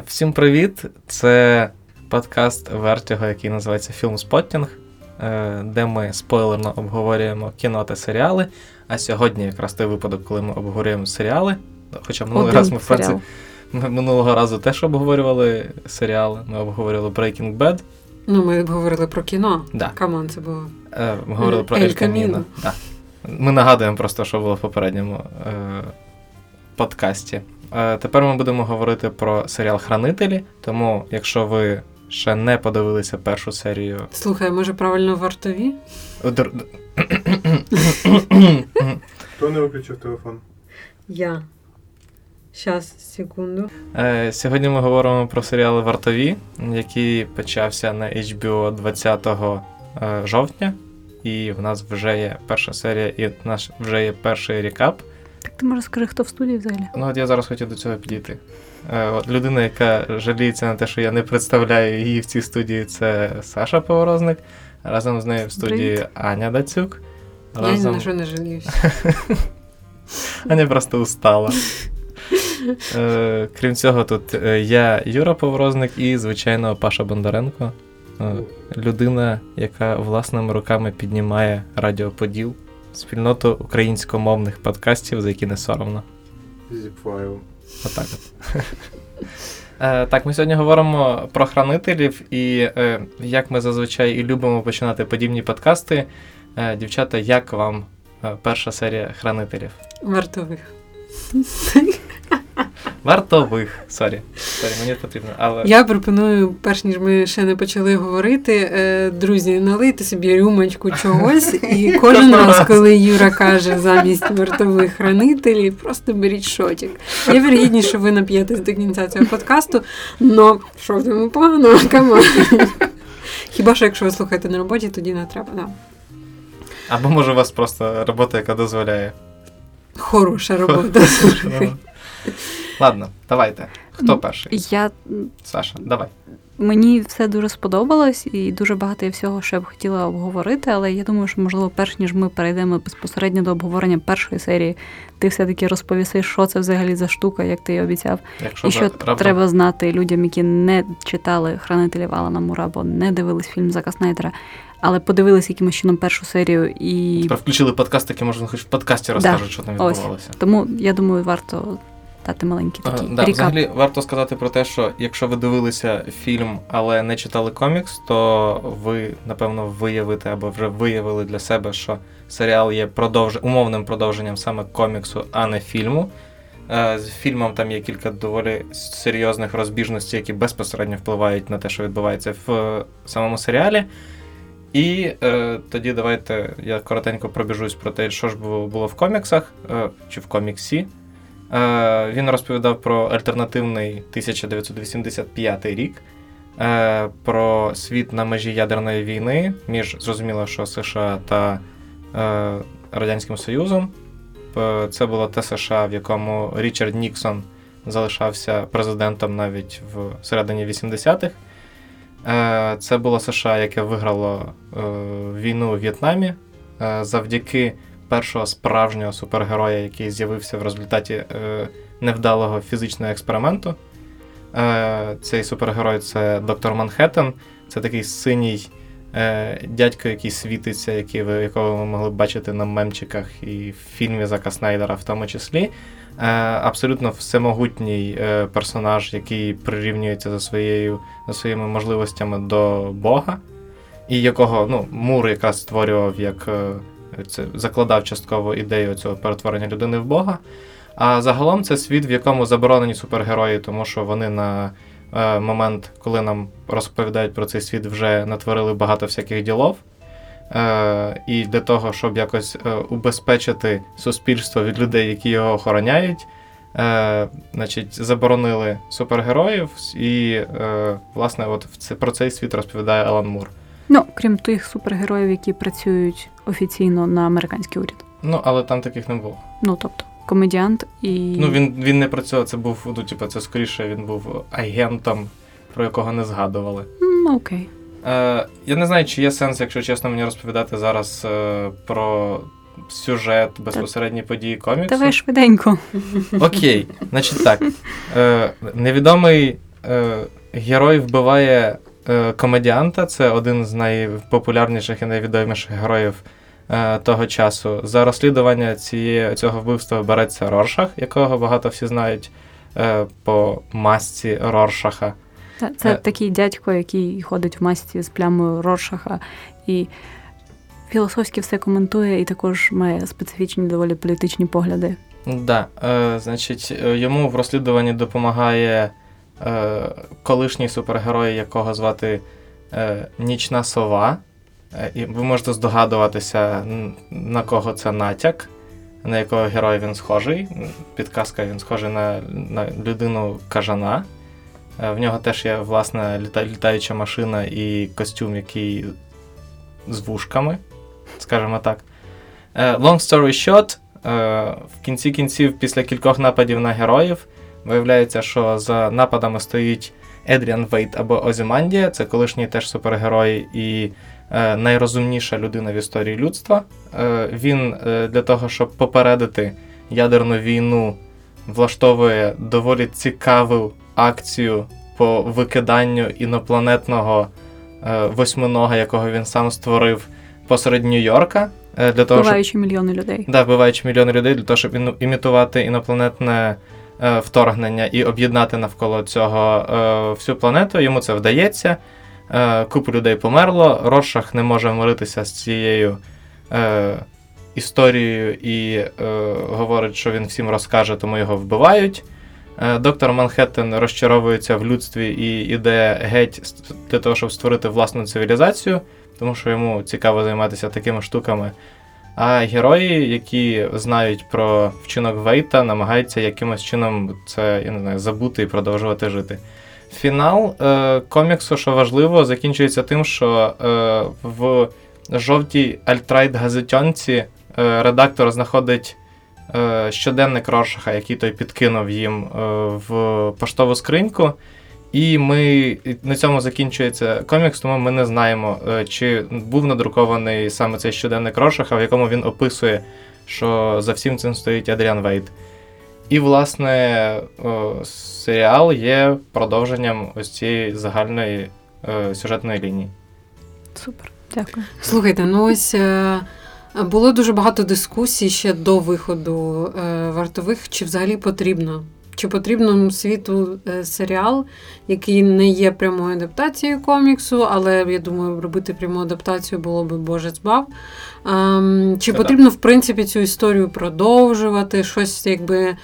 Всім привіт! Це подкаст Вертіго, який називається Фільм Споттінг, е, де ми спойлерно обговорюємо кіно та серіали. А сьогодні якраз той випадок, коли ми обговорюємо серіали. Хоча минулий Один раз ми в принципі, минулого разу теж обговорювали серіали. Ми обговорювали Breaking Bad. Ну, ми говорили про кіно. Да. Come on, це було. Е, Ми говорили про Ель. Каміно. Да. Ми нагадуємо просто, що було в попередньому е, подкасті. Е, тепер ми будемо говорити про серіал Хранителі. Тому, якщо ви ще не подивилися першу серію. Слухай, може правильно вартові? Др- Хто не виключив телефон? Я. Щас, секунду. Е, Сьогодні ми говоримо про серіал Вартові, який почався на HBO 20 е, жовтня. І в нас вже є перша серія, і в нас вже є перший рекап. Ти може скажи, хто в студії взагалі? Ну, от я зараз хотів до цього підійти. Е, от людина, яка жаліється на те, що я не представляю її в цій студії, це Саша Поворозник. Разом з нею в студії Привіт. Аня Дацюк. Я ні на що не жаліюсь. Аня просто устала. Е, крім цього, тут е, я Юра Поворозник і, звичайно, Паша Бондаренко. Людина, яка власними руками піднімає Радіо Поділ, спільноту українськомовних подкастів, за які не соромно. Зіпфайл. Отак от. Е, Так, ми сьогодні говоримо про хранителів і е, як ми зазвичай і любимо починати подібні подкасти. Е, Дівчата, як вам перша серія хранителів? Вартових. Вартових. Sorry. Sorry, мені потрібно. Але Я пропоную, перш ніж ми ще не почали говорити, е, друзі, налийте собі рюмочку чогось, і кожен раз, коли Юра каже замість вартових хранителів, просто беріть шотик. Є вірогідність, що ви нап'єтесь до кінця цього подкасту, но що в тому погано, come on. Хіба що якщо ви слухаєте на роботі, тоді не треба. Да. або може у вас просто робота, яка дозволяє. Хороша робота. Ладно, давайте. Хто Ну, перший? Я Саша, давай. мені все дуже сподобалось, і дуже багато я всього ще б хотіла обговорити, але я думаю, що можливо, перш ніж ми перейдемо безпосередньо до обговорення першої серії, ти все-таки розповісиш, що це взагалі за штука, як ти і обіцяв. Якщо і що раптом- треба знати людям, які не читали хранителів Алана Мура або не дивились фільм Зака Снайдера, але подивились якимось чином першу серію і. Тепер включили подкаст, який можна хоч в подкасті розкажуть, що там Ось. відбувалося. Тому я думаю, варто дати маленький Е, такий Да, рекап. взагалі варто сказати про те, що якщо ви дивилися фільм, але не читали комікс, то ви напевно виявите або вже виявили для себе, що серіал є продовж... умовним продовженням саме коміксу, а не фільму. Е, З фільмом там є кілька доволі серйозних розбіжностей, які безпосередньо впливають на те, що відбувається в самому серіалі. І е, тоді давайте я коротенько пробіжусь про те, що ж було в коміксах е, чи в коміксі. Е, він розповідав про альтернативний 1985 рік, е, про світ на межі ядерної війни між зрозуміло, що США та е, Радянським Союзом. Це було те США, в якому Річард Ніксон залишався президентом навіть в середині 80-х. Е, Це було США, яке виграло війну у В'єтнамі завдяки першого справжнього супергероя, який з'явився в результаті е, невдалого фізичного експерименту. Е, цей супергерой це доктор Манхеттен. Це такий синій е, дядько, який світиться, який ви, якого ви могли бачити на мемчиках і в фільмі Зака Снайдера в тому числі. Е, абсолютно всемогутній е, персонаж, який прирівнюється за, своєю, за своїми можливостями до Бога, і якого ну, Мур якраз створював як е, це закладав частково ідею цього перетворення людини в Бога. А загалом це світ, в якому заборонені супергерої, тому що вони на е, момент, коли нам розповідають про цей світ, вже натворили багато всяких ділов. Е, і для того, щоб якось е, убезпечити суспільство від людей, які його охороняють, е, значить, заборонили супергероїв, і, е, власне, от це, про цей світ розповідає Алан Мур. Ну, крім тих супергероїв, які працюють офіційно на американський уряд. Ну, але там таких не було. Ну, тобто, комедіант і. Ну, він, він не працював, це був, ну, типу, це скоріше він був агентом, про якого не згадували. М, окей. Е, я не знаю, чи є сенс, якщо чесно, мені розповідати зараз е, про сюжет, безпосередні події коміксу. Давай швиденько. Окей, значить так. Е, невідомий е, герой вбиває комедіанта, це один з найпопулярніших і найвідоміших героїв е, того часу. За розслідування цієї, цього вбивства береться Роршах, якого багато всі знають е, по масці Роршаха. Це, це Е. такий дядько, який ходить в масці з плямою Роршаха і філософськи все коментує, і також має специфічні доволі політичні погляди. Да, е, значить, е, йому в розслідуванні допомагає е, колишній супергерой, якого звати е, Нічна Сова. Е, і ви можете здогадуватися, на кого це натяк, на якого героя він схожий. Підказка він схожий на, на людину кажана. Е, в нього теж є власна літа, літаюча машина і костюм, який з вушками, скажімо так. Е, Long story short, в кінці кінців, після кількох нападів на героїв, виявляється, що за нападами стоїть Едріан Вейт або Озімандія, це колишній теж супергерой і е, найрозумніша людина в історії людства. Е, він е, для того, щоб попередити ядерну війну, влаштовує доволі цікаву акцію по викиданню інопланетного е, восьминога, якого він сам створив посеред Нью-Йорка. е, Для того, щоб Вбиваючи мільйони людей. Да, вбиваючи мільйони людей для того, щоб імітувати інопланетне вторгнення і об'єднати навколо цього е, всю планету. Йому це вдається. Е, купу людей померло. Роршах не може миритися з цією е, історією і е, говорить, що він всім розкаже, тому його вбивають. Е, доктор Манхеттен розчаровується в людстві і йде геть для того, щоб створити власну цивілізацію, тому що йому цікаво займатися такими штуками. А герої, які знають про вчинок Вейта, намагаються якимось чином це я не знаю, забути і продовжувати жити. Фінал е, коміксу, що важливо, закінчується тим, що е, в жовтій alt-right газетонці е, редактор знаходить е, щоденник Роршаха, який той підкинув їм е, в поштову скриньку. І ми на цьому закінчується комікс, тому ми не знаємо, е, чи був надрукований саме цей щоденник Рошаха, в якому він описує, що за всім цим стоїть Адріан Вейт. І, власне, серіал є продовженням ось цієї загальної е, сюжетної лінії. Супер, дякую. Слухайте, ну ось е, було дуже багато дискусій ще до виходу е, вартових, чи взагалі потрібно. Чи потрібно світу е, серіал, який не є прямою адаптацією коміксу, але я думаю, робити пряму адаптацію було би Боже збав. Ем, чи потрібно, в принципі, цю історію продовжувати? Щось якби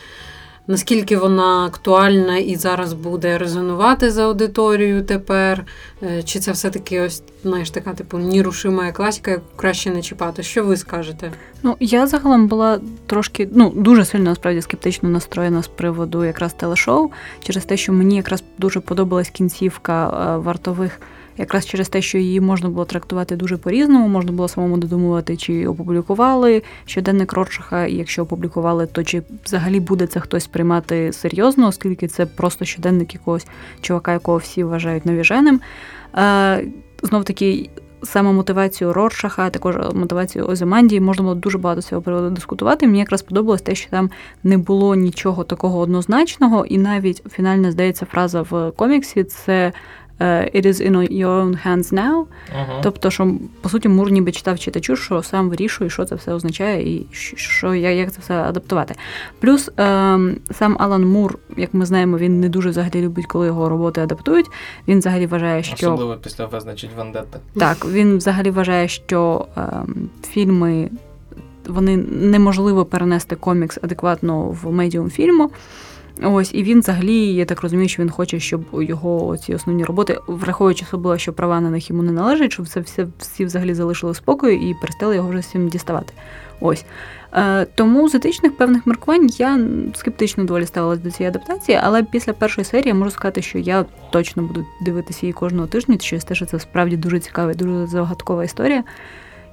наскільки вона актуальна і зараз буде резонувати за аудиторією тепер? Е, Чи це все-таки ось знаєш така, типу, нерушима класика, яку краще не чіпати? Що ви скажете? Ну, я загалом була трошки, ну, дуже сильно насправді скептично настроєна з приводу якраз телешоу, через те, що мені якраз дуже подобалась кінцівка е, вартових, якраз через те, що її можна було трактувати дуже по-різному, можна було самому додумувати, чи опублікували щоденник Роршаха, і якщо опублікували, то чи взагалі буде це хтось сприймати серйозно, оскільки це просто щоденник якогось чувака, якого всі вважають навіженим. Е, Знов таки, саме мотивацію Роршаха, а також мотивацію Озимандії, можна було дуже багато цього приводу дискутувати. Мені якраз подобалось те, що там не було нічого такого однозначного, і навіть фінальна, здається, фраза в коміксі це It is in your own hands now. Угу. Тобто, що по суті Мур ніби читав читачу, що сам вирішує, що це все означає, і що я- як це все адаптувати. Плюс ем, сам Алан Мур, як ми знаємо, він не дуже взагалі любить, коли його роботи адаптують. Він взагалі вважає, що Особливо після визначить Вендетта. так, він взагалі вважає, що ем, фільми вони неможливо перенести комікс адекватно в медіум фільму. Ось, і він взагалі, я так розумію, що він хоче, щоб його ці основні роботи, враховуючи особливо, що права на них йому не належать, щоб це все всі взагалі залишили спокою і перестали його вже всім діставати. Ось. Е, тому з етичних певних міркувань я скептично доволі ставилась до цієї адаптації, але після першої серії я можу сказати, що я точно буду дивитися її кожного тижня, через те, що це справді дуже цікава і дуже загадкова історія,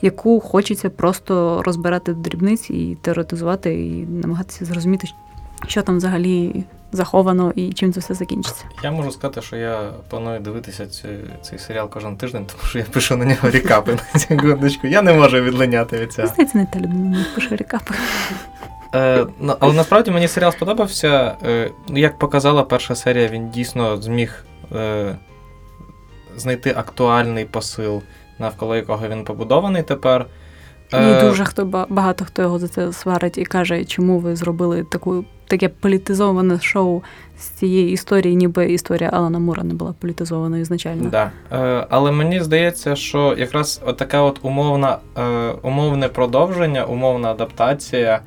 яку хочеться просто розбирати в дрібниці і теоретизувати, і намагатися зрозуміти, що там взагалі заховано і чим це все закінчиться. Я можу сказати, що я планую дивитися цю, цей серіал кожен тиждень, тому що я пишу на нього рекапи на секундочку. Я не можу відлиняти від цього. Здається, не та людина не пише рекапи. Е, але насправді мені серіал сподобався. Е, ну, як показала перша серія, він дійсно зміг е, знайти актуальний посил, навколо якого він побудований тепер. І дуже хто багато хто його за це сварить і каже, чому ви зробили таку таке політизоване шоу з цієї історії, ніби історія Алана Мура не була політизованою ізначально. Да. Е, Але мені здається, що якраз така от умовна, е, умовне продовження, умовна адаптація,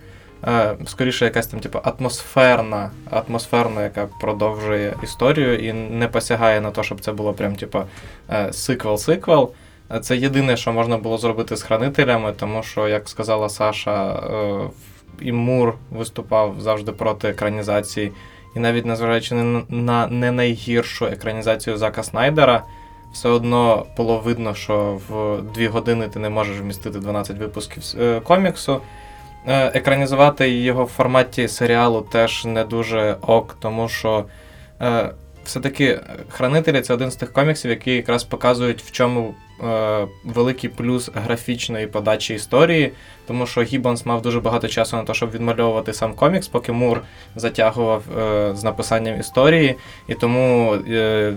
е, скоріше, якась там, типу, атмосферна, атмосферна, яка продовжує історію і не посягає на те, щоб це було прям, типу, сиквел-сиквел. Це єдине, що можна було зробити з хранителями, тому що, як сказала Саша, е, і Мур виступав завжди проти екранізації. І навіть незважаючи на не найгіршу екранізацію Зака Снайдера, все одно було видно, що в дві години ти не можеш вмістити 12 випусків е, коміксу. Е, екранізувати його в форматі серіалу теж не дуже ок, тому що все-таки хранителі це один з тих коміксів, які якраз показують, в чому великий плюс графічної подачі історії, тому що Гіббонс мав дуже багато часу на те, щоб відмальовувати сам комікс, поки Мур затягував е, з написанням історії, і тому. Е,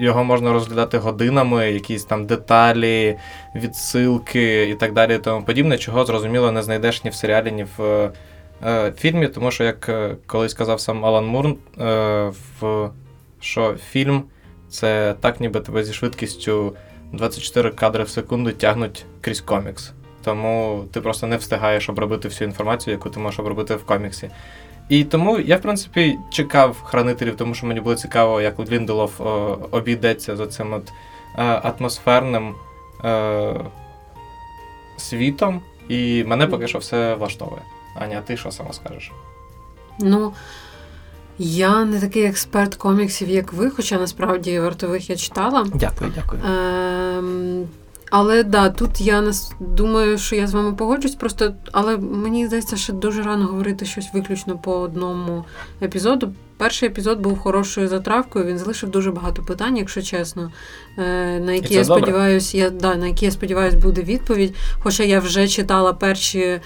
його можна розглядати годинами, якісь там деталі, відсилки і так далі, і тому подібне, чого зрозуміло не знайдеш ні в серіалі, ні в е, фільмі, тому що, як е, колись сказав сам Алан Мур, е, що фільм це так, ніби тебе зі швидкістю 24 кадри в секунду тягнуть крізь комікс. Тому ти просто не встигаєш обробити всю інформацію, яку ти можеш обробити в коміксі. І тому я, в принципі, чекав хранителів, тому що мені було цікаво, як Лінделов о, обійдеться за цим от е, атмосферним е, світом. І мене поки що все влаштовує. Аня, ти що сама скажеш? Ну, я не такий експерт коміксів, як ви, хоча насправді вартових я читала. Дякую, дякую. Ем, але да, тут я думаю, що я з вами погоджусь, просто але мені здається, що дуже рано говорити щось виключно по одному епізоду. Перший епізод був хорошою затравкою, він залишив дуже багато питань, якщо чесно, е, на які я сподіваюся, я да, на які я сподіваюся, буде відповідь. Хоча я вже читала перші е,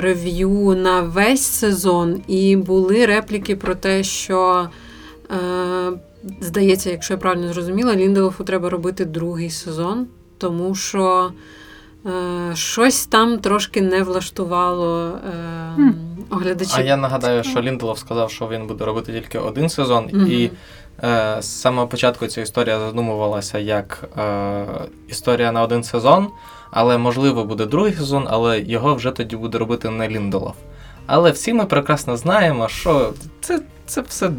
рев'ю на весь сезон, і були репліки про те, що. Е, здається, якщо я правильно зрозуміла, Лінделофу треба робити другий сезон тому що е, щось там трошки не влаштувало е, оглядачів. А я нагадаю, що Лінделов сказав, що він буде робити тільки один сезон, mm-hmm. і е, з самого початку ця історія задумувалася як е, історія на один сезон, але можливо буде другий сезон, але його вже тоді буде робити не Лінделов. Але всі ми прекрасно знаємо, що це це все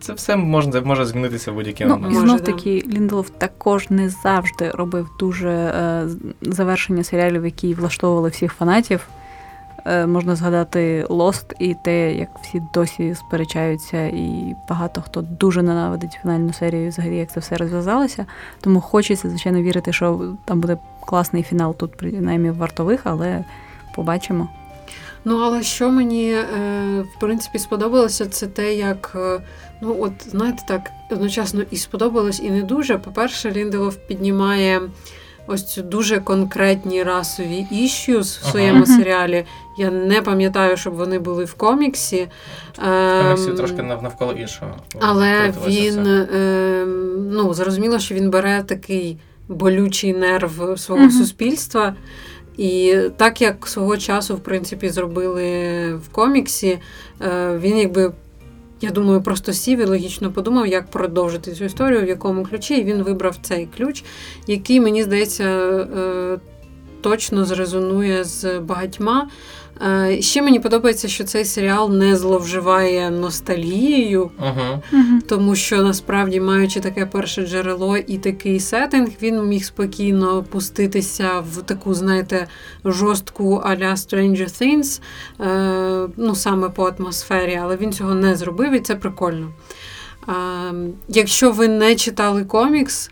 це все може, може змінитися в будь-який ну, момент. Знов таки, Лінделов також не завжди робив дуже е, завершення серіалів, які влаштовували всіх фанатів. Е, Можна згадати Лост і те, як всі досі сперечаються, і багато хто дуже ненавидить фінальну серію, взагалі, як це все розв'язалося. Тому хочеться, звичайно, вірити, що там буде класний фінал тут, принаймні, вартових, але побачимо. Ну, але що мені е, в принципі сподобалося, це те, як е, ну от знаєте, так одночасно і сподобалось, і не дуже. По-перше, Лінделов піднімає ось цю дуже конкретні расові іщу в своєму ага. серіалі. Я не пам'ятаю, щоб вони були в коміксі. В коміксі ем, трошки навколо іншого. Але він е, ну, зрозуміло, що він бере такий болючий нерв свого ага. суспільства. І так як свого часу, в принципі, зробили в коміксі, е, він якби. Я думаю, просто сів і логічно подумав, як продовжити цю історію, в якому ключі, і він вибрав цей ключ, який, мені здається, е, точно зрезонує з багатьма. Е, ще мені подобається, що цей серіал не зловживає ностальгією, uh-huh. тому що насправді, маючи таке перше джерело і такий сеттинг, він міг спокійно пуститися в таку, знаєте, жорстку а-ля Stranger Things, е, ну саме по атмосфері, але він цього не зробив, і це прикольно. Е, якщо ви не читали комікс,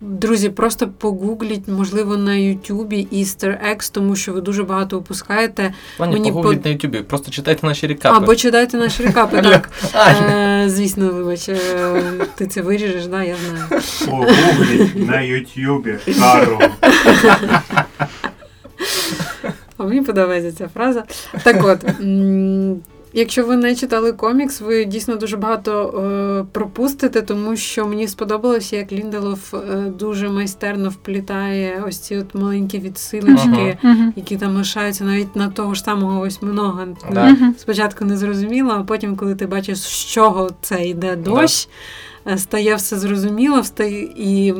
друзі, просто погугліть, можливо, на Ютубі Easter Eggs, тому що ви дуже багато опускаєте. Пані, Мені погугліть по... на Ютубі, просто читайте наші рекапи. Або читайте наші рекапи, так. Е, звісно, вибач, е, ти це виріжеш, да, я знаю. Погугліть на Ютубі. А мені подобається ця фраза. Так от. Якщо ви не читали комікс, ви дійсно дуже багато е, пропустите, тому що мені сподобалося, як Лінделов е, дуже майстерно вплітає ось ці от маленькі відсилочки, Ага. які там лишаються навіть на того ж самого восьминога. Да. Спочатку не зрозуміло, а потім, коли ти бачиш, з чого це йде дощ, е, стає все зрозуміло, встає, і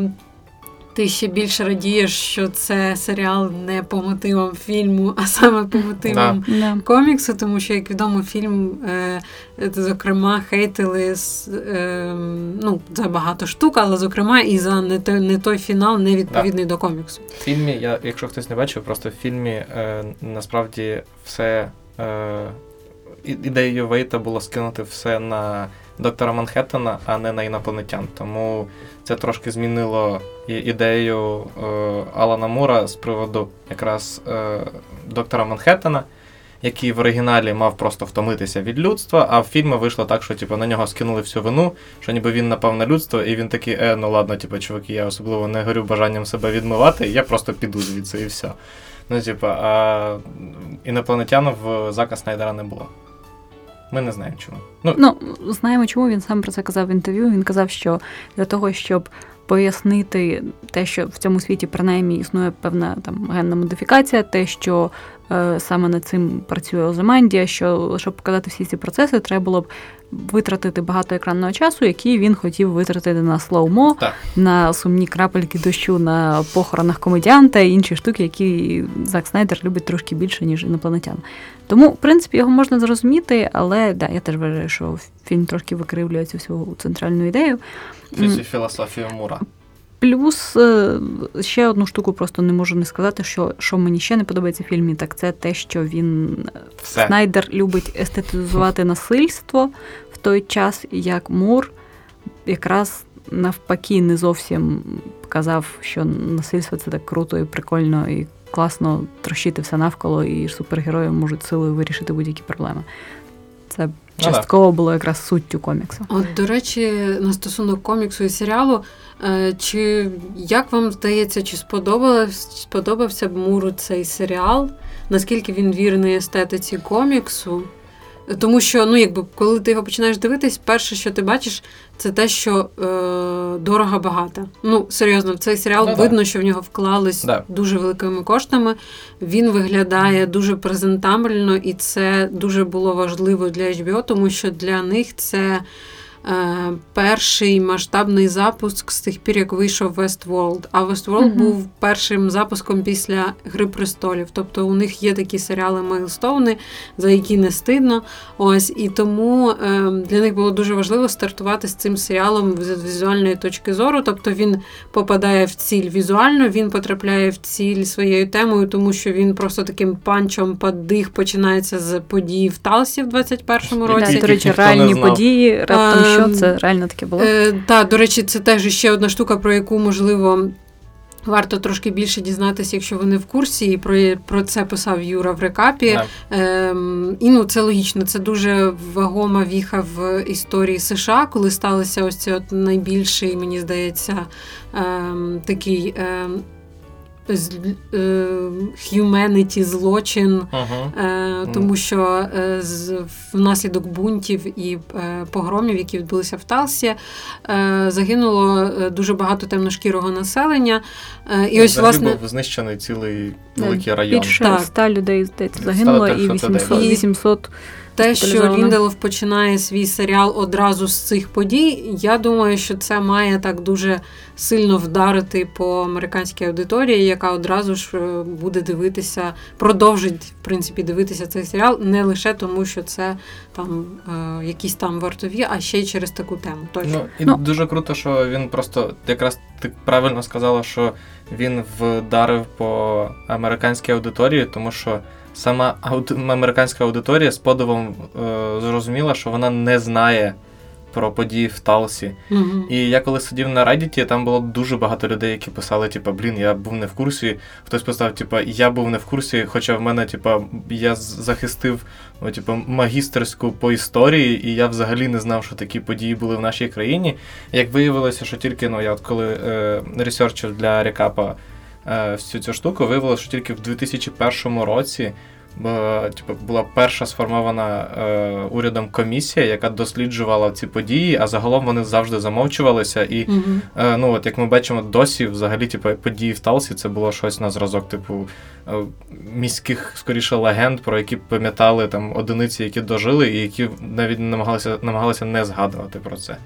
ти ще більше радієш, що це серіал не по мотивам фільму, а саме по мотивам Да. коміксу, тому що, як відомо, фільм, е, е, зокрема, хейтили з, е, ну, за багато штук, але зокрема і за не той, не той фінал, не відповідний до коміксу. В фільмі, я, якщо хтось не бачив, просто в фільмі е, насправді все е, ідеєю Вейта було скинути все на доктора Манхеттена, а не на інопланетян. Тому це трошки змінило ідею е, Алана Мура з приводу якраз е, доктора Манхеттена. Який в оригіналі мав просто втомитися від людства, а в фільмі вийшло так, що типу, на нього скинули всю вину, що ніби він напав на людство, і він такий, е, ну ладно, типу, чуваки, я особливо не горю бажанням себе відмивати, я просто піду звідси і все. Ну, типу, а інопланетян в Зака Снайдера не було. Ми не знаємо чому. Ну, Ну, знаємо, чому він сам про це казав в інтерв'ю. Він казав, що для того, щоб пояснити те, що в цьому світі принаймні існує певна там генна модифікація, те, що саме над цим працює Озимандія, що щоб показати всі ці процеси, треба було б витратити багато екранного часу, який він хотів витратити на слоумо, Так. на сумні крапельки дощу на похоронах комедіанта і інші штуки, які Зак Снайдер любить трошки більше, ніж інопланетян. Тому, в принципі, його можна зрозуміти, але да, я теж вважаю, що фільм трошки викривлює цю всю центральну ідею. філософію Мура. Плюс е, ще одну штуку просто не можу не сказати, що, що мені ще не подобається в фільмі, так це те, що він Все. Снайдер любить естетизувати насильство в той час, як Мур якраз навпаки не зовсім казав, що насильство це так круто і прикольно і класно трощити все навколо, і супергерої можуть силою вирішити будь-які проблеми. Це. Частково було якраз суттю коміксу. От, до речі, на стосунок коміксу і серіалу, е, чи як вам здається, чи сподобався, сподобався б Муру цей серіал? Наскільки він вірний естетиці коміксу? Тому що, ну, якби, коли ти його починаєш дивитись, перше, що ти бачиш, це те, що е, дорого багато. Ну, серйозно, в цей серіал Ну, да. видно, що в нього вклались Да. дуже великими коштами. Він виглядає дуже презентабельно, і це дуже було важливо для HBO, тому що для них це перший масштабний запуск з тих пір, як вийшов Westworld. А Westworld Мгм. був першим запуском після Гри престолів. Тобто у них є такі серіали Мейлстоуни, за які не стидно. Ось і тому е, для них було дуже важливо стартувати з цим серіалом з візуальної точки зору. Тобто він попадає в ціль візуально, він потрапляє в ціль своєю темою, тому що він просто таким панчом подих починається з подій в Талсі в 21-му році. До речі, реальні події, раптом що Ем, це реально таке було. Е, та, до речі, це теж ще одна штука, про яку можливо. Варто трошки більше дізнатися, якщо ви не в курсі, і про, про це писав Юра в рекапі. Ем, і ну це логічно, це дуже вагома віха в історії США, коли сталося ось цей от найбільший, мені здається, ем, такий ем, з- е, humanity злочин. Угу. Е, тому що е, з, внаслідок бунтів і е, погромів, які відбулися в Талсі, е, загинуло дуже багато темношкірого населення. Е, і ось, власне, був знищений цілий великий район. Більше 100 людей здається, загинуло, і 300 людей. 800, 800 те, що. Лінделов починає свій серіал одразу з цих подій, я думаю, що це має так дуже сильно вдарити по американській аудиторії, яка одразу ж е, буде дивитися, продовжить в принципі дивитися цей серіал не лише тому, що це там е, якісь там вартові, а ще й через таку тему. Точно. Ну, і Ну. дуже круто, що він просто якраз ти правильно сказала, що він вдарив по американській аудиторії, тому що сама ауди... американська аудиторія з подивом е, зрозуміла, що вона не знає про події в Талсі. Мгм. І я коли сидів на Reddit, там було дуже багато людей, які писали, типа, блін, я був не в курсі. Хтось писав, типа, я був не в курсі, хоча в мене, типа, я захистив ну, типа, магістерську по історії, і я взагалі не знав, що такі події були в нашій країні. Як виявилося, що тільки ну, я от коли е, ресерчив для рекапа всю цю штуку, виявилося, що тільки в 2001 році е, типу, була перша сформована е, урядом комісія, яка досліджувала ці події, а загалом вони завжди замовчувалися. І. Е, ну, от як ми бачимо, досі взагалі, типу, події в Талсі це було щось на зразок, типу, е, міських, скоріше, легенд, про які пам'ятали там одиниці, які дожили, і які навіть намагалися, намагалися не згадувати про це.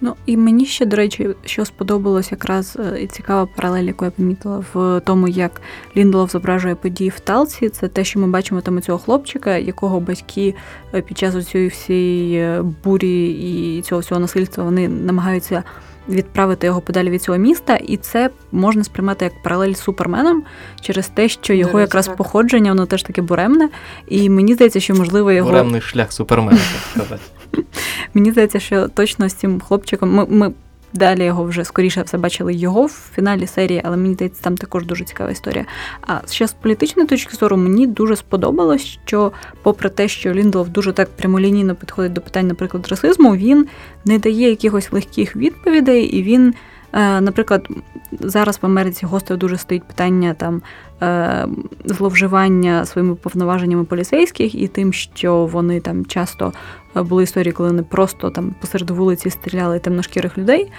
Ну і мені ще, до речі, що сподобалось якраз е, і цікава паралель, яку я помітила в тому, як Лінделов зображує події в Талці, це те, що ми бачимо там цього хлопчика, якого батьки е, під час цієї всієї е, бурі і цього всього насильства вони намагаються відправити його подалі від цього міста, і це можна сприймати як паралель з суперменом через те, що його речі, якраз так. походження воно теж таке буремне. І мені здається, що можливо його Буремний шлях супермена, так сказати. Мені здається, що точно з цим хлопчиком ми, ми далі його вже скоріше все бачили його в фіналі серії, але мені здається, там також дуже цікава історія. А ще з політичної точки зору мені дуже сподобалось, що, попри те, що Ліндлов дуже так прямолінійно підходить до питань, наприклад, расизму, він не дає якихось легких відповідей, і він. е, Наприклад, зараз в Америці гостро дуже стоїть питання там е, зловживання своїми повноваженнями поліцейських і тим, що вони там часто були історії, коли вони просто там посеред вулиці стріляли темношкірих людей.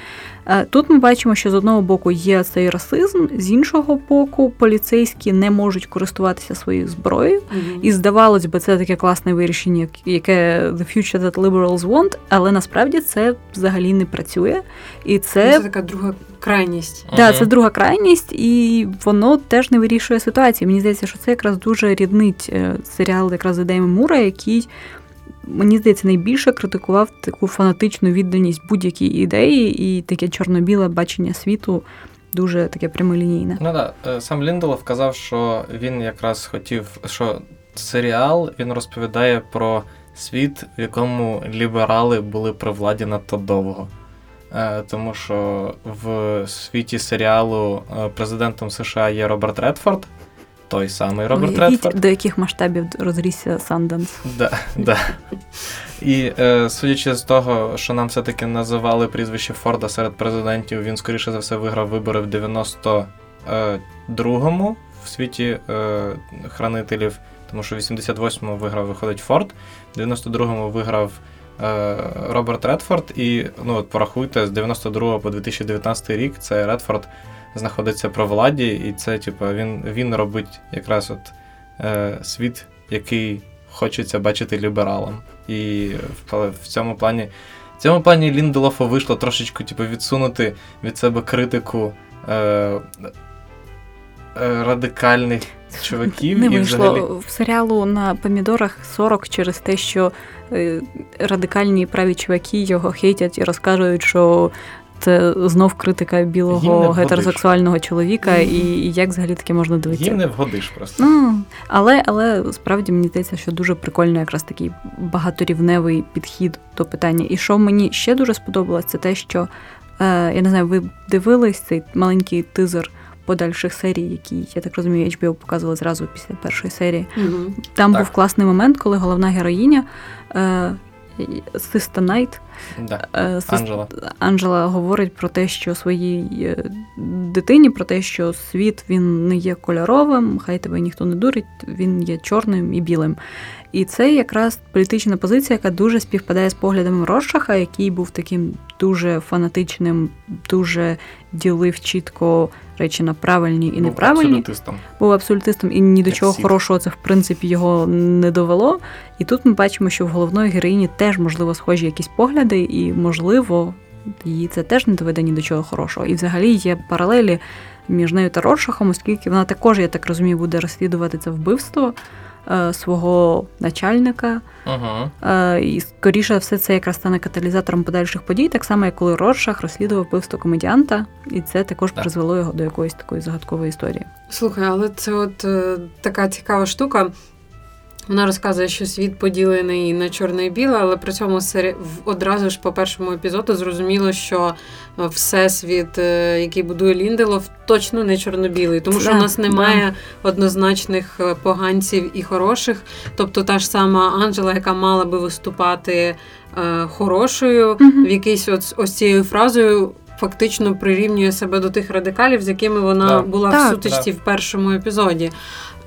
Е, Тут ми бачимо, що з одного боку є цей расизм, з іншого боку, поліцейські не можуть користуватися своєю зброєю. Мгм. І здавалось би, це таке класне вирішення, яке the future that liberals want, але насправді це взагалі не працює. І це... це така друга крайність. так, Мгм. це друга крайність, і воно теж не вирішує ситуації. Мені здається, що це якраз дуже ріднить е, серіал якраз ідеями Мура, який. Мені здається, найбільше критикував таку фанатичну відданість будь-якій ідеї і таке чорно-біле бачення світу дуже таке прямолінійне. Ну да. сам Лінделов казав, що він якраз хотів, що серіал він розповідає про світ, в якому ліберали були при владі надто довго. Е, Тому що в світі серіалу е, президентом США є Роберт Редфорд, той самий Роберт Уявіть, Редфорд. до яких масштабів розрісся Санденс. Да, да. І е, судячи з того, що нам все-таки називали прізвище Форда серед президентів, він скоріше за все виграв вибори в 92-му в світі е, хранителів, тому що в 88-му виграв, виходить Форд, в 92-му виграв е, Роберт Редфорд, і ну, от порахуйте, з 92 по 2019 рік це Редфорд знаходиться при владі, і це, типу, він, він робить якраз от е, світ, який хочеться бачити лібералам. І в, в цьому плані. В цьому плані Лінделофу вийшло трошечки типу, відсунути від себе критику е, е, радикальних чуваків. Не і вийшло взагалі... в серіалу на помідорах 40 через те, що е, радикальні праві чуваки його хейтять і розказують, що це знов критика білого гетеросексуального чоловіка, і, і як взагалі таке можна дивитися. Їм не вгодиш просто. Ну, але, але справді мені здається, що дуже прикольно якраз такий багаторівневий підхід до питання. І що мені ще дуже сподобалось, це те, що е, я не знаю, ви дивились цей маленький тизер подальших серій, які, я так розумію, HBO показували зразу після першої серії. Мгм. Там Так. був класний момент, коли головна героїня. Е, Sister Night Да. Анжела. Анджела говорить про те, що своїй е, дитині, про те, що світ він не є кольоровим, хай тебе ніхто не дурить, він є чорним і білим. І це якраз політична позиція, яка дуже співпадає з поглядами Роршаха, який був таким дуже фанатичним, дуже ділив чітко речі на правильні і Був неправильні абсолютистом. був абсолютистом, і ні до Як чого всі. хорошого це в принципі його не довело. І тут ми бачимо, що в головної героїні теж можливо схожі якісь погляди, і можливо, її це теж не доведе ні до чого хорошого. І взагалі є паралелі між нею та Роршахом, оскільки вона також, я так розумію, буде розслідувати це вбивство е, свого начальника. Угу. Е, І скоріше все це якраз стане каталізатором подальших подій, так само як коли Роршах розслідував вбивство комедіанта, і це також Так. призвело його до якоїсь такої загадкової історії. Слухай, але це от е, така цікава штука. Вона розказує, що світ поділений на чорне і біле, але при цьому сері... в- одразу ж по першому епізоду зрозуміло, що е, всесвіт, е, який будує Лінделов, точно не чорно-білий, тому що у нас немає однозначних е, поганців і хороших. Тобто та ж сама Анджела, яка мала би виступати е, хорошою, в якійсь от, ось цією фразою фактично прирівнює себе до тих радикалів, з якими вона Да. була Так. в сутичці Да. в першому епізоді.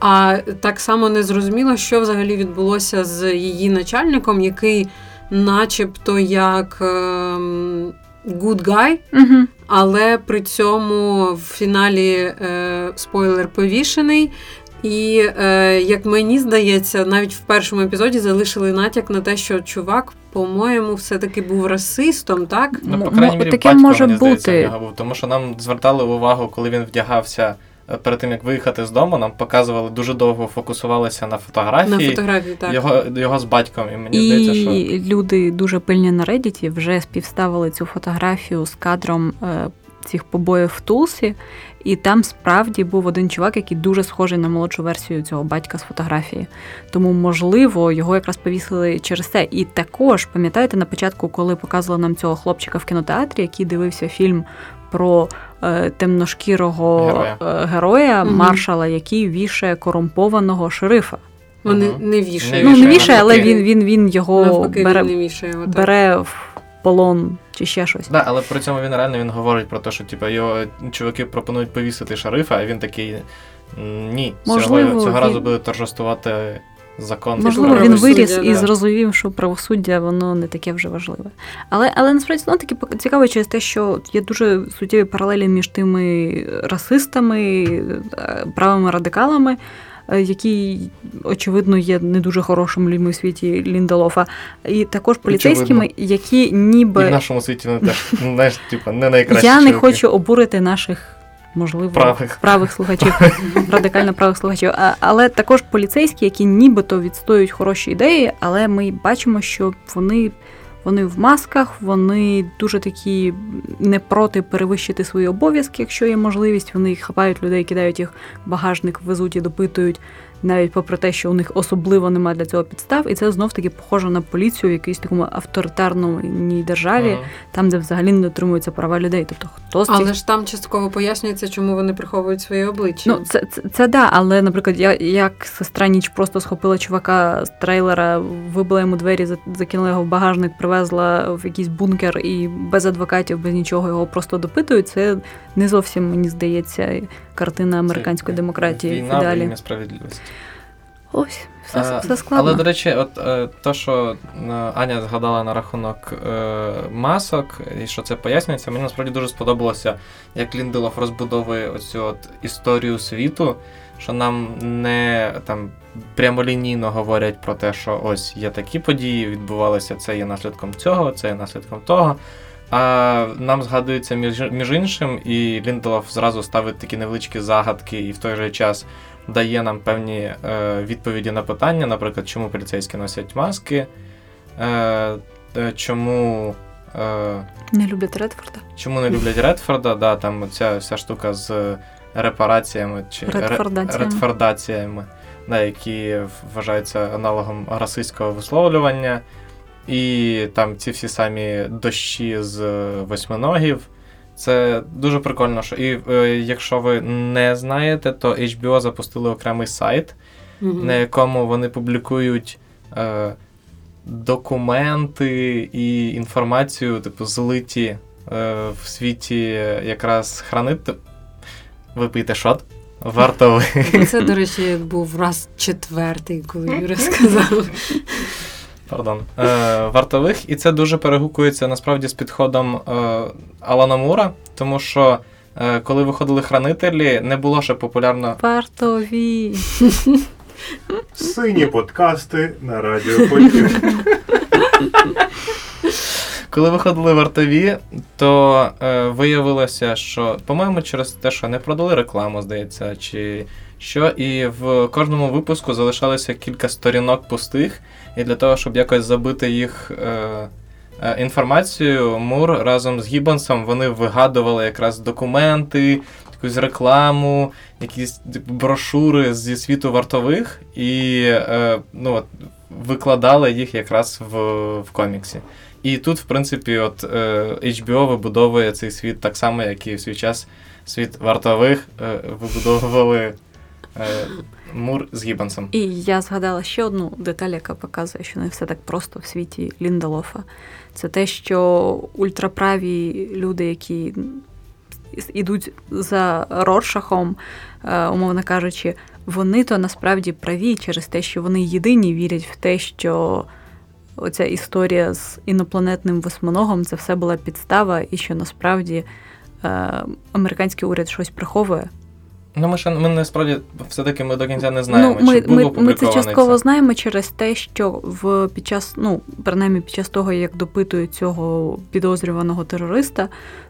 А так само не зрозуміло, що взагалі відбулося з її начальником, який, начебто, як ем, good guy, Угу. але при цьому в фіналі е, спойлер повішений. І е, як мені здається, навіть в першому епізоді залишили натяк на те, що чувак, по-моєму, все-таки був расистом, так? Ну, по крайній мірі, батько, може мені здається, бути. був. Тому що нам звертали увагу, коли він вдягався перед тим, як виїхати з дому, нам показували дуже довго фокусувалися на фотографії. На фотографії, так. Його, його з батьком, і мені здається, що І люди дуже пильні на Reddit вже співставили цю фотографію з кадром е, цих побоїв в Тулсі, і там справді був один чувак, який дуже схожий на молодшу версію цього батька з фотографії. Тому, можливо, його якраз повісили через це. І також, пам'ятаєте, на початку, коли показували нам цього хлопчика в кінотеатрі, який дивився фільм про темношкірого Героя. е, героя Мгм. маршала, який вішає корумпованого шерифа. Вони Мгм. не. Не Ну, не вішає, вішає, але він, він, він його Навпаки, бере, він не вішає. Бере в полон чи ще щось. Да, але при цьому він реально він говорить про те, що типу, його чуваки пропонують повісити шарифа, а він такий. Ні, Можливо, цього, цього він- разу буде торжествувати закон. Можливо, він виріс і зрозумів, що правосуддя воно не таке вже важливе. Але, але насправді воно таки цікаво через те, що є дуже суттєві паралелі між тими расистами, е, правими радикалами, е, які, очевидно, є не дуже хорошими людьми в світі Ліндалофа, і також поліцейськими, які І в нашому світі вони теж знаєш, типу, не найкращі. я не хочу обурити наших. Можливо, Правих. правих слухачів, радикально правих слухачів. А, але також поліцейські, які нібито відстоюють хороші ідеї, але ми бачимо, що вони, вони в масках, вони дуже такі не проти перевищити свої обов'язки, якщо є можливість. Вони хапають людей, кидають їх в багажник, везуть і допитують, навіть попри те, що у них особливо немає для цього підстав. І це знов таки похоже на поліцію в якійсь такому авторитарній державі, Мгм. там, де взагалі не дотримуються права людей. Тобто хто з цих Але ж там частково пояснюється, чому вони приховують своє обличчя. Ну, це, це, це да, але, наприклад, я, як сестра ніч просто схопила чувака з трейлера, вибила йому двері, закинула його в багажник, привезла в якийсь бункер і без адвокатів, без нічого його просто допитують. Це не зовсім, мені здається, картина американської демократії Війна в ідеалі. ім'я справедливості. Ось, все, А, все складно. Але, до речі, от е, то, що е, Аня згадала на рахунок е, масок, і що це пояснюється, мені насправді дуже сподобалося, як Лінделов розбудовує оцю от історію світу, що нам не там прямолінійно говорять про те, що ось є такі події, відбувалися, це є наслідком цього, це є наслідком того. А нам згадується між, між іншим, і Лінделов зразу ставить такі невеличкі загадки, і в той же час дає нам певні е, відповіді на питання, наприклад, чому поліцейські носять маски, е, е, чому, е, Не люблять Редфорда. чому не люблять Редфорда, да, там ця вся штука з репараціями чи Редфордаціями. редфордаціями, да, які вважаються аналогом расистського висловлювання. І там ці всі самі дощі з восьминогів. Це дуже прикольно. Що... І е, якщо ви не знаєте, то HBO запустили окремий сайт, Мгм. на якому вони публікують е, документи і інформацію, типу, злиті е, в світі якраз хранити. Ви пийте шот. Вартовий. Це, до речі, був раз четвертий, коли Юра сказав. Пардон. Е, вартових, і це дуже перегукується насправді з підходом е, Алана Мура, тому що е, коли виходили хранителі, не було ще популярно. Вартові. Сині подкасти на радіо Потім. Коли виходили вартові, то е, виявилося, що, по-моєму, через те, що не продали рекламу, здається, чи що, і в кожному випуску залишалося кілька сторінок пустих, і для того, щоб якось забити їх. Е, е, Інформацію Мур разом з Гіббонсом вони вигадували якраз документи, якусь рекламу, якісь брошури зі світу вартових, і е, ну, от, викладали їх якраз в, в коміксі. І тут, в принципі, от е, HBO вибудовує цей світ так само, як і в свій час світ вартових е, вибудовували Мур з Гіббонсом. І я згадала ще одну деталь, яка показує, що не все так просто в світі Ліндалофа. Це те, що ультраправі люди, які ідуть за Роршахом, е, умовно кажучи, вони то насправді праві через те, що вони єдині вірять в те, що оця історія з інопланетним восьминогом це все була підстава, і що насправді е, американський уряд щось приховує. Ну, ми ж ми насправді все-таки ми до кінця не знаємо, ну, ми, чи ми, ми це частково це. знаємо через те, що в під час, ну принаймні під час того, як допитують цього підозрюваного терориста,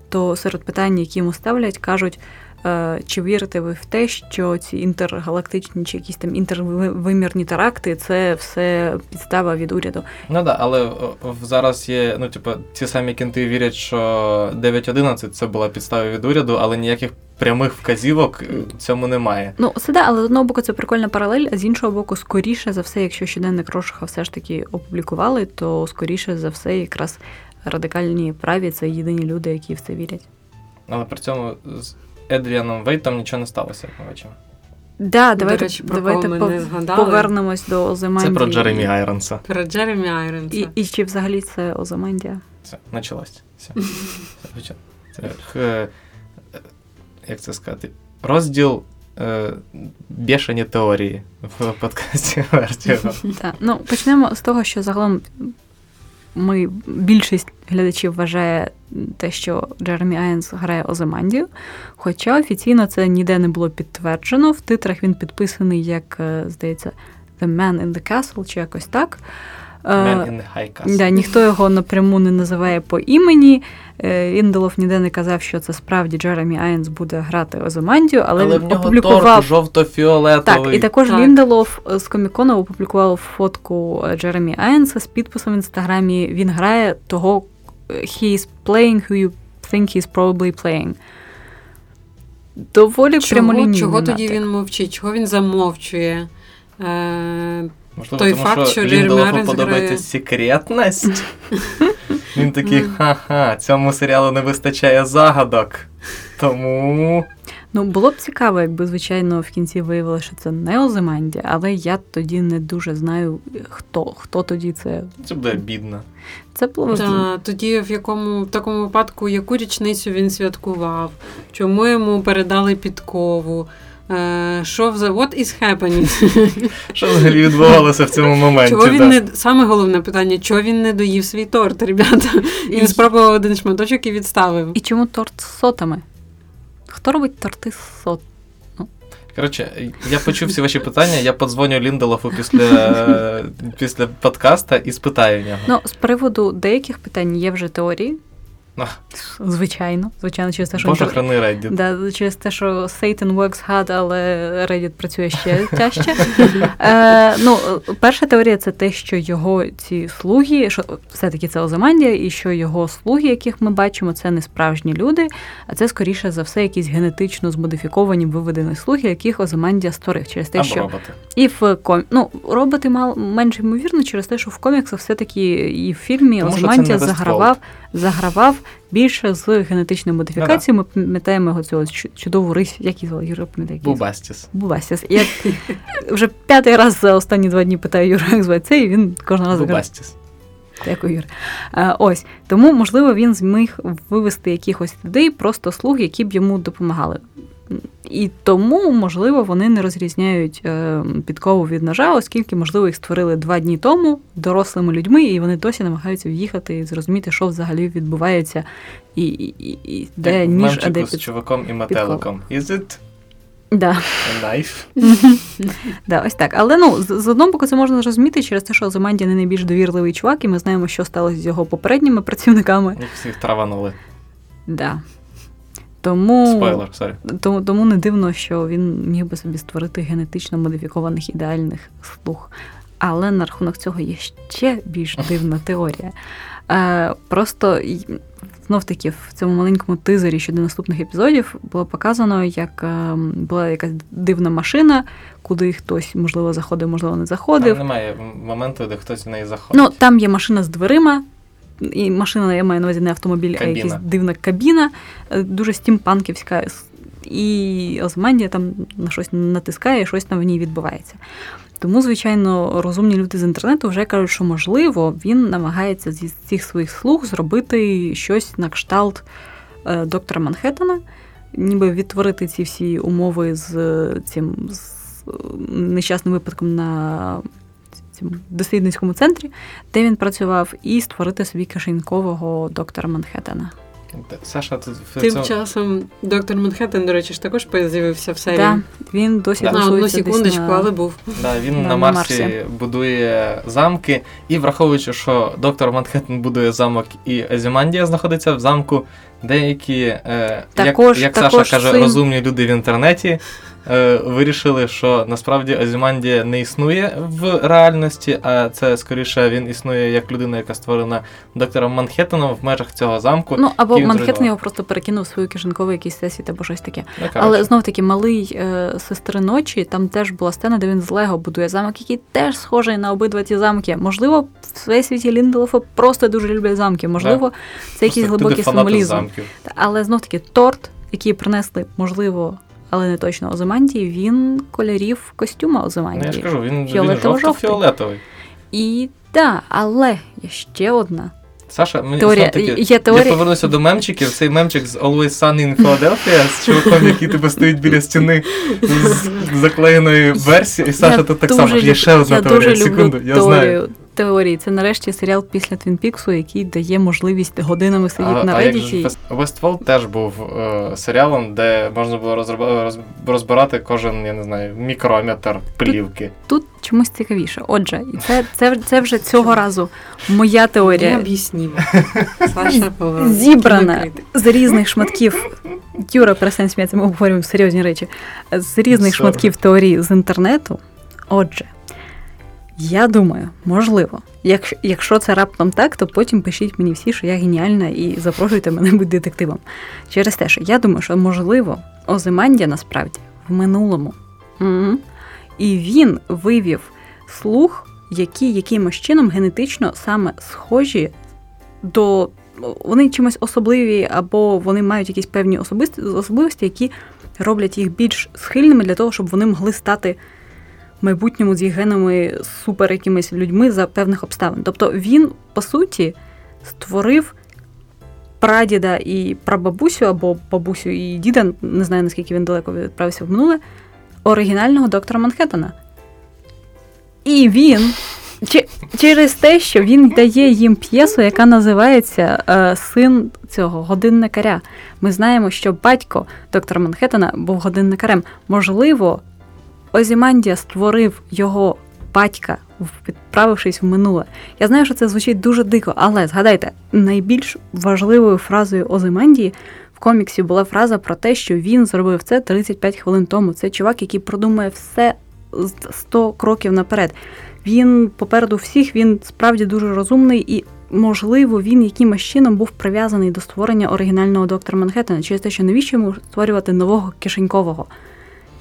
то серед питань, які йому ставлять, кажуть. Е, Чи вірите ви в те, що ці інтергалактичні чи якісь там інтервимірні теракти це все підстава від уряду? Ну так, да, але зараз є, ну, типу, ті самі кінти вірять, що 9.11 це була підстава від уряду, але ніяких прямих вказівок е, цьому немає. Ну, це да, але з одного боку це прикольна паралель, а з іншого боку, скоріше за все, якщо щоденник Рошиха все ж таки опублікували, то скоріше за все, якраз радикальні праві це єдині люди, які в це вірять. Але при цьому Едріаном Вейтом нічого не сталося, як ми бачимо. Да, До давайте, речі, про давайте кого ми по- не згадали. повернемось до Це про Джеремі Айронса. Про Джеремі Айронса. І, і чи взагалі це Озимандія? Все, почалось. Все. Все. Це, е, як це сказати? Розділ е, бешені теорії в подкасті Вертіго. Ну почнемо з того, що загалом ми більшість глядачів вважає те, що Джеремі Айнс грає Озимандію, хоча офіційно це ніде не було підтверджено. В титрах він підписаний як, е, здається, The Man in the Castle чи якось так. Е, Man in the High Castle. Да, ніхто його напряму не називає по імені. Е, Лінделов ніде не казав, що це справді Джеремі Айнс буде грати Озимандію, але, Але він в нього опублікував жовто-фіолетовий. так, і також Так. Лінделов з комікону опублікував фотку е, Джеремі Айнса з підписом в інстаграмі. Він грає того е, he is playing who you think he's probably playing. Доволі Чого, прямолінійний чого тоді він мовчить? Чого він замовчує? Е, Можливо, той тому факт, що, що Джеремі Лінделофу подобається секретність. Він такий, Ну. ха-ха, цьому серіалу не вистачає загадок. Тому. Ну, було б цікаво, якби, звичайно, в кінці виявилося, що це не Озимандія, але я тоді не дуже знаю, хто, хто тоді це. Це буде бідно. Це було та, тоді в якому в такому випадку яку річницю він святкував? Чому йому передали підкову? Е, що в What is happening? Що взагалі відбувалося в цьому моменті? Чого він да? не саме головне питання, чого він не доїв свій торт, ребята? Він спробував один шматочок і відставив. І чому торт з сотами? Хто робить торти з сот? Коротше, я почув всі ваші питання, я подзвоню Лінделофу після, після подкаста і спитаю в нього. Ну, з приводу деяких питань є вже теорії. Ну. Звичайно, звичайно, через те, що Боже, храни Reddit. Да, через те, що Satan works hard, але Reddit працює ще тяжче. Е, ну, перша теорія це те, що його ці слуги, що все-таки це Озамандія, і що його слуги, яких ми бачимо, це не справжні люди, а це скоріше за все якісь генетично змодифіковані виведені слуги, яких Озамандія створив. Через те, Або що роботи. і в ком... ну, роботи мал менш ймовірно через те, що в коміксах все-таки і в фільмі це Озамантія не загравав, більше з генетичною модифікацією. Ми пам'ятаємо його цю чудову рись, як її звали Юра, пам'ятає? Бубастіс. Бубастіс. Я вже п'ятий раз за останні два дні питаю Юра, як звати це, і він кожен раз Бубастіс. Дякую, Юр. Е, ось тому, можливо, він зміг вивести якихось людей, просто слуг, які б йому допомагали. І тому, можливо, вони не розрізняють е, підкову від ножа, оскільки, можливо, їх створили два дні тому дорослими людьми, і вони досі намагаються в'їхати і зрозуміти, що взагалі відбувається, і, і, і, де Як ніж, а де з під... чуваком і метеликом. Is it Да. a knife? Да, ось так. Але ну з, з одного боку, це можна зрозуміти через те, що Озимандія не найбільш довірливий чувак, і ми знаємо, що сталося з його попередніми працівниками. Їх всіх траванули. Да. Тому, Спойлер, sorry. тому, тому не дивно, що він міг би собі створити генетично модифікованих ідеальних слуг. Але на рахунок цього є ще більш дивна теорія. Е, просто знов таки в цьому маленькому тизері щодо наступних епізодів було показано, як е, була якась дивна машина, куди хтось, можливо, заходив, можливо, не заходив. Там немає моменту, де хтось в неї заходить. Ну, там є машина з дверима. І машина, я маю на увазі не автомобіль, а якась дивна кабіна, е, дуже стімпанківська. І Озмандія там на щось натискає, і щось там в ній відбувається. Тому, звичайно, розумні люди з інтернету вже кажуть, що можливо він намагається зі цих своїх слуг зробити щось на кшталт е, доктора Манхеттена, ніби відтворити ці всі умови з е, цим з нещасним випадком на цьому дослідницькому центрі, де він працював, і створити собі кишенькового доктора Манхеттена. Саша, тут в Тим цьому- часом доктор Манхеттен, до речі, ж також з'явився в серії. Да, він досі Да. На одну секундочку, на- але був. Да, він на на Марсі, Марсі. будує замки, і враховуючи, що доктор Манхеттен будує замок і Азімандія знаходиться в замку, деякі, е, Також- як, як також Саша каже, син- розумні люди в інтернеті е, вирішили, що насправді Азімандія не існує в реальності, а це скоріше він існує як людина, яка створена доктором Манхеттеном в межах цього замку. Ну, або Манхеттен його просто перекинув свою кишенькову якийсь сесії або щось таке. Ну. Але знов таки малий е, сестри ночі, там теж була сцена, де він з Лего будує замок, який теж схожий на обидва ці замки. Можливо, в всесвіті Лінделофа просто дуже люблять замки. Можливо, це якийсь глибокий символізм. замків. Але знов таки торт, який принесли, можливо, але не точно Озимандії, він кольорів костюма Ну, я ж кажу, він, він жовто-фіолетовий. І так, але є ще одна Саша, мені теорія. знов-таки- Є теорія. Я повернуся до мемчиків. Цей мемчик з Always Sunny in Philadelphia з чуваком, який тебе стоїть біля стіни з заклеєною версією. І Саша Я тут так дуже само. Є ще одна я теорія. дуже Секунду, люблю я знаю. Теорії. Це нарешті серіал після Твін Піксу, який дає можливість годинами сидіти А, на а Reddit. Westworld теж був е, серіалом, де можна було розроба- роз- розбирати кожен, я не знаю, мікрометр плівки. Тут чомусь цікавіше. Отже, і це, це, це вже цього разу моя теорія. Зібрана з різних шматків. Юра, перестань сміятися, ми обговорюємо серйозні речі. З різних Sorry. шматків теорій з інтернету. Отже, я думаю, можливо, якщо, якщо це раптом так, то потім пишіть мені всі, що я геніальна, і запрошуйте мене бути детективом. Через те, що я думаю, що можливо, Озимандія насправді в минулому. Мгм. І він вивів слух, які якимось чином генетично саме схожі до. Вони чимось особливі, або вони мають якісь певні особисті, особливості, які роблять їх більш схильними для того, щоб вони могли стати майбутньому з їх генами супер якимись людьми за певних обставин. Тобто він, по суті, створив прадіда і прабабусю, або бабусю і діда, не знаю наскільки він далеко відправився в минуле, оригінального доктора Манхеттена. І він через те, що він дає їм п'єсу, яка називається е, Син цього годинникаря. Ми знаємо, що батько доктора Манхеттена був годинникарем. Можливо, Озімандія створив його батька, відправившись в минуле. Я знаю, що це звучить дуже дико, але згадайте, найбільш важливою фразою Озимандії в коміксі була фраза про те, що він зробив це 35 хвилин тому. Це чувак, який продумує все з 100 кроків наперед. Він попереду всіх, він справді дуже розумний і. Можливо, він якимось чином був прив'язаний до створення оригінального доктора Манхеттена через те, що навіщо йому створювати нового кишенькового.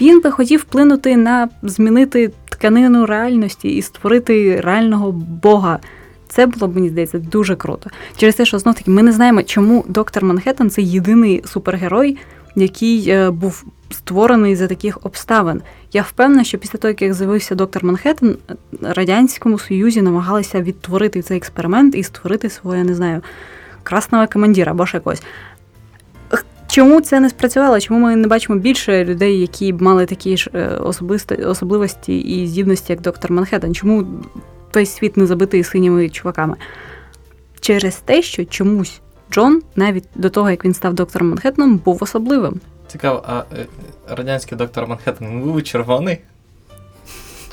Він би хотів вплинути на змінити тканину реальності і створити реального бога. Це було б, мені здається, дуже круто. Через те, що знов таки ми не знаємо, чому доктор Манхеттен це єдиний супергерой, який е, був створений за таких обставин. Я впевнена, що після того, як з'явився доктор Манхеттен, Радянському Союзі намагалися відтворити цей експеримент і створити свого, я не знаю, красного командира або ще якось. Чому це не спрацювало? Чому ми не бачимо більше людей, які б мали такі ж е, особисто- особливості і здібності, як доктор Манхеттен? Чому той світ не забитий синіми чуваками? Через те, що чомусь Джон, навіть до того, як він став доктором Манхеттеном, був особливим. Цікаво, а е, радянський доктор Манхеттен був червоний?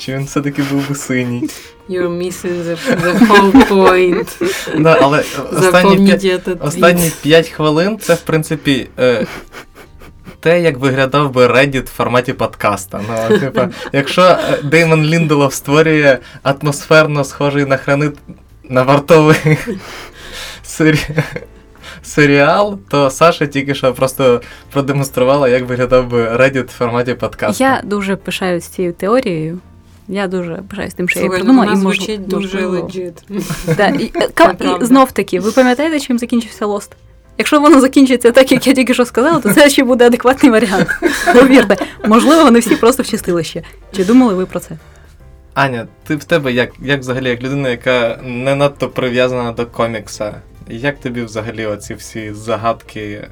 Чи він все-таки був би синій? You're missing the, the whole point. Да, але останні, Запомніть п'я- этот останні твіт. 5 хвилин це, в принципі, е, те, як виглядав би Reddit в форматі подкаста. Ну, типа, якщо е, Деймон Лінделов створює атмосферно схожий на хранит на вартовий сері- серіал, то Саша тільки що просто продемонструвала, як виглядав би Reddit в форматі подкасту. Я дуже пишаюсь цією теорією. Я дуже пишаюсь тим, що я Слухай, її ну, придумала. вона і мож- звучить дуже легit. Да, і, і знов таки, ви пам'ятаєте, чим закінчився Лост? Якщо воно закінчиться так, як я тільки що сказала, то це ще буде адекватний варіант. Повірте, можливо, вони всі просто в чистилище. Чи думали ви про це? Аня, ти в тебе як, як взагалі, як людина, яка не надто прив'язана до комікса, як тобі взагалі оці всі загадки е,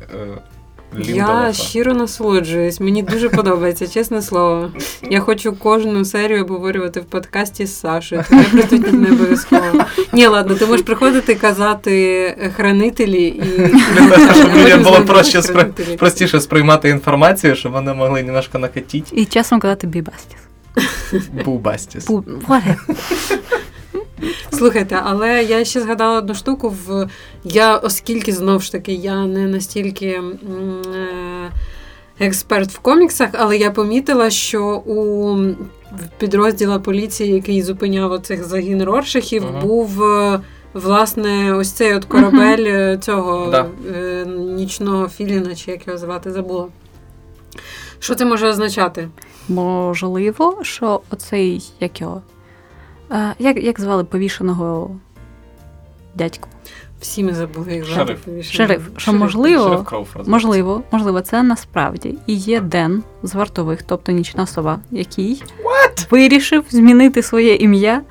Ліндолофа? Я щиро насолоджуюсь. Мені дуже подобається, чесне слово. Я хочу кожну серію обговорювати в подкасті з Сашою. Твоя присутність не обов'язково. Ні, ладно, ти можеш приходити і казати хранителі і. Щоб людям було проще спри... простіше сприймати інформацію, щоб вони могли немножко накатіть. І часом казати бібастіс. Бубастіс. Бу... Слухайте, але я ще згадала одну штуку. В я, оскільки знов ж таки я не настільки е, експерт в коміксах, але я помітила, що у підрозділа поліції, який зупиняв оцих загін Роршахів, Мгм. був. е, Власне, ось цей от корабель е, цього Да. е, нічного філіна, чи як його звати, забула. Що це може означати? Можливо, що оцей як його. Е, як, як звали повішеного дядьку? Всі ми забули, як звати Шериф. повішеного. Шериф. Що Шериф. можливо, Шериф Кроуфорд. можливо, можливо, це насправді і є Ден з вартових, тобто нічна сова, який вирішив змінити своє ім'я,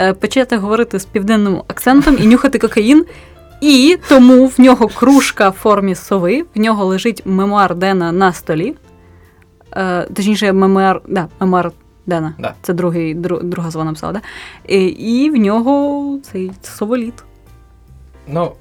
е, почати говорити з південним акцентом і нюхати кокаїн. І тому в нього кружка в формі сови, в нього лежить мемуар Дена на столі. Е, точніше, мемуар, да, мемуар Дена. Да. Це другий, дру, друга звона написала, да? І, і в нього цей соволіт. Ну,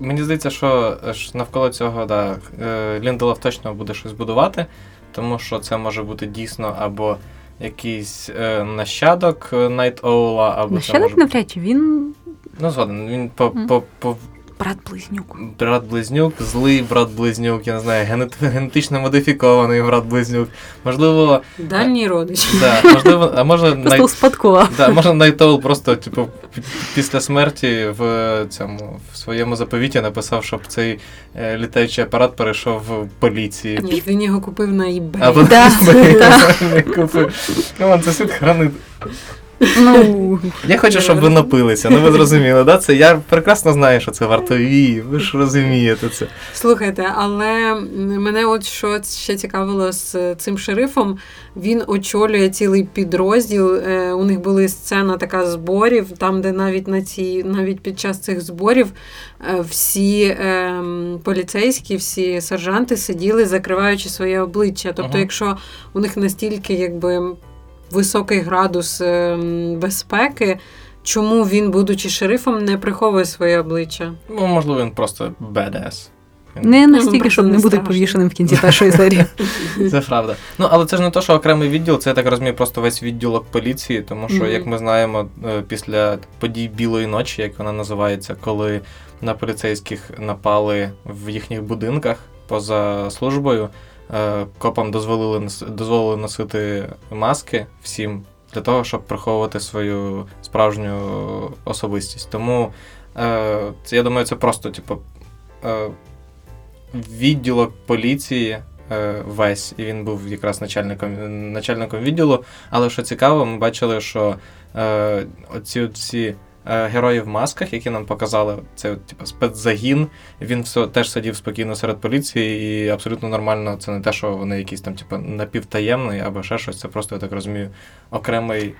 мені здається, що навколо цього да, е, Лінделов точно буде щось будувати, тому що це може бути дійсно або якийсь е, нащадок Nite Owl а, або Нащадок навряд чи він Ну, згоден, він по, Мгм. по, по брат-близнюк. брат-близнюк, злий брат-близнюк, я не знаю, генет- генетично модифікований брат-близнюк. Можливо, Дальній родич. да, можливо, а може Просто да, може Nite Owl просто, типу, після смерті в цьому в своєму заповіті написав, щоб цей е, літаючий апарат перейшов в поліції. Ні, він його купив на eBay. Або Да, купив. Ну, це світ хранить. Ну, Я хочу, щоб ви напилися. Ну ви зрозуміли, да? Це я прекрасно знаю, що це вартові. Ви ж розумієте це. Слухайте, але мене от що ще цікавило з цим шерифом. Він очолює цілий підрозділ. Е, У них була сцена така зборів, там, де навіть на ці, навіть під час цих зборів е, всі ем, поліцейські, всі сержанти сиділи, закриваючи своє обличчя. Тобто, Ага. якщо у них настільки якби високий градус ем, безпеки. Чому він, будучи шерифом, не приховує своє обличчя? Ну, можливо, він просто. Він- не Ну, настільки, щоб не не бути повішеним в кінці першої серії. Це правда. Ну, але це ж не то, що окремий відділ, це я так розумію, просто весь відділок поліції, тому що, як ми знаємо, е, після подій Білої ночі, як вона називається, коли на поліцейських напали в їхніх будинках поза службою, копам дозволили дозволили носити маски всім для того, щоб приховувати свою справжню особистість. Тому е, це, я думаю, це просто, типу, е, відділок поліції е, весь, і він був якраз начальником, начальником відділу. Але що цікаво, ми бачили, що е, оці всі е, герої в масках, які нам показали, це типу, спецзагін, він все теж сидів спокійно серед поліції, і абсолютно нормально. Це не те, що вони якісь там, типу, напівтаємний або ще щось. Це просто, я так розумію, окремий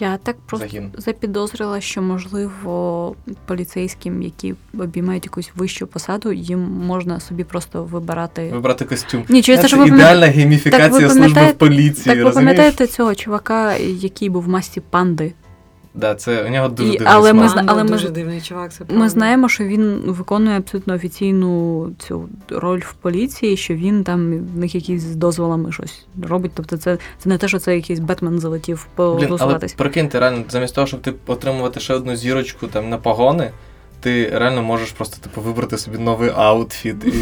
Я так просто загін. запідозрила, що можливо поліцейським, які обіймають якусь вищу посаду, їм можна собі просто вибирати. Вибрати костюм. Ні, чи це це ж ви ідеальна гейміфікація Так ви служби в поліції. Так ви пам'ятаєте цього чувака, який був в масті панди? Да, це у нього дуже І- дивний але ми зна- але ми дуже дивний чувак, це Ми знаємо, що він виконує абсолютно офіційну цю роль в поліції, що він там в них якісь з дозволами щось робить. Тобто, це, це не те, що це якийсь Бетмен залетів Блін, але потусуватись. прикиньте, реально, замість того, щоб ти отримувати ще одну зірочку там на погони, ти реально можеш просто типу вибрати собі новий outfit і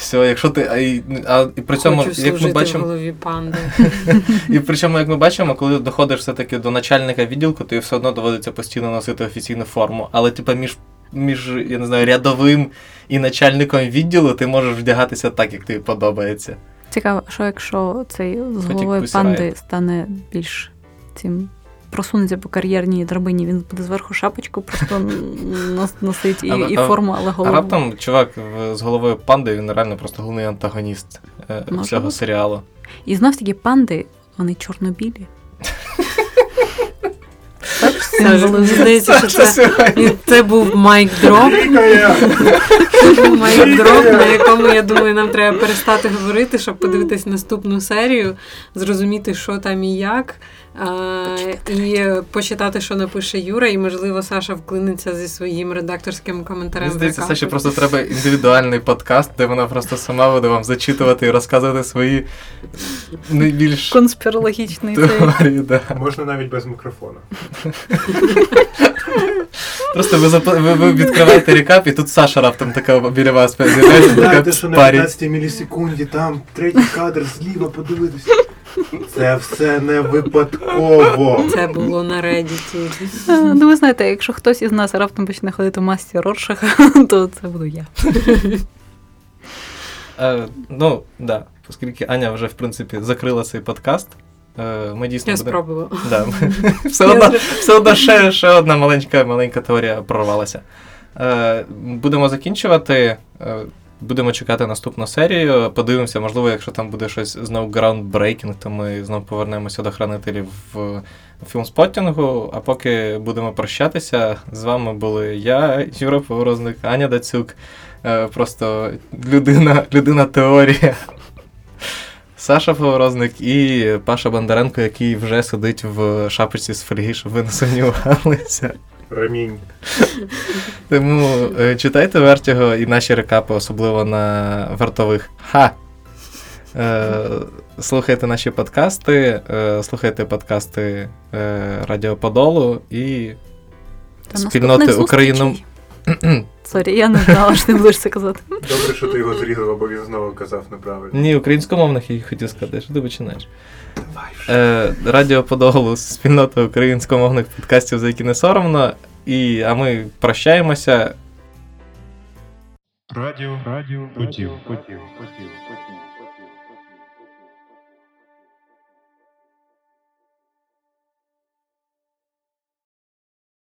все. Якщо ти. А, і, а, і при цьому, Хочу як ми служити в голові панди. і причому, як ми бачимо, коли доходиш все-таки до начальника відділку, тобі все одно доводиться постійно носити офіційну форму. Але, типу, між, між я не знаю, рядовим і начальником відділу ти можеш вдягатися так, як тобі подобається. Цікаво, що якщо цей з головою панди стане більш цим просунеться по кар'єрній драбині, він буде зверху шапочку просто носить і, А- і форму, але А раптом чувак з головою панди, він реально просто головний антагоніст е, цього серіалу. І знов таки панди, вони чорнобілі. Так, Саша, мені здається, що це, це був mic drop. Це був mic drop, на якому я думаю, нам треба перестати говорити, щоб подивитись наступну серію, зрозуміти, що там і як. А, і почитати, що напише Юра, і можливо Саша вклиниться зі своїм редакторським коментарем. Мені здається, Саші просто треба індивідуальний подкаст, де вона просто сама буде вам зачитувати і розказувати свої найбільш Конспірологічний теорії. Да. Можна навіть без мікрофона. Просто ви, зап... ви, ви відкриваєте рекап, і тут Саша раптом така біля вас з'являється, Знаєте, що на 15 мілісекунді там третій кадр зліва подивитись. Це все не випадково. Це було на Reddit. Ну, ви знаєте, якщо хтось із нас раптом почне ходити в масці Роршаха, то це буду я. Е, ну, да, оскільки Аня вже, в принципі, закрила цей подкаст, е, ми дійсно Я будемо... спробувала. Да. все, одно, все одно ще, ще одна маленька, маленька теорія прорвалася. Е, будемо закінчувати. Е, будемо чекати наступну серію. Подивимося, можливо, якщо там буде щось знову groundbreaking, то ми знову повернемося до хранителів в фільмспоттінгу. А поки будемо прощатися, з вами були я, Юра Поворозник, Аня Дацюк. Е, просто людина, людина теорія. Саша Поворозник і Паша Бондаренко, який вже сидить в шапочці з фольги, щоб ви не сумнівалися. Ремінь. Тому е, читайте Вертіго і наші рекапи, особливо на вартових. Ха! Е, слухайте наші подкасти, е, слухайте подкасти е, Радіо Подолу і Та спільноти наступних Україну. зустрічей. Sorry, я не знала, що ти будеш це казати. Добре, що ти його зрізав, бо він знову казав неправильно. Ні, українськомовних я хотів сказати, що ти починаєш. Е, Радіо Подолу, спільноти українськомовних подкастів, за які не соромно. І, а ми прощаємося. Радіо, радіо, потів, потів, потів.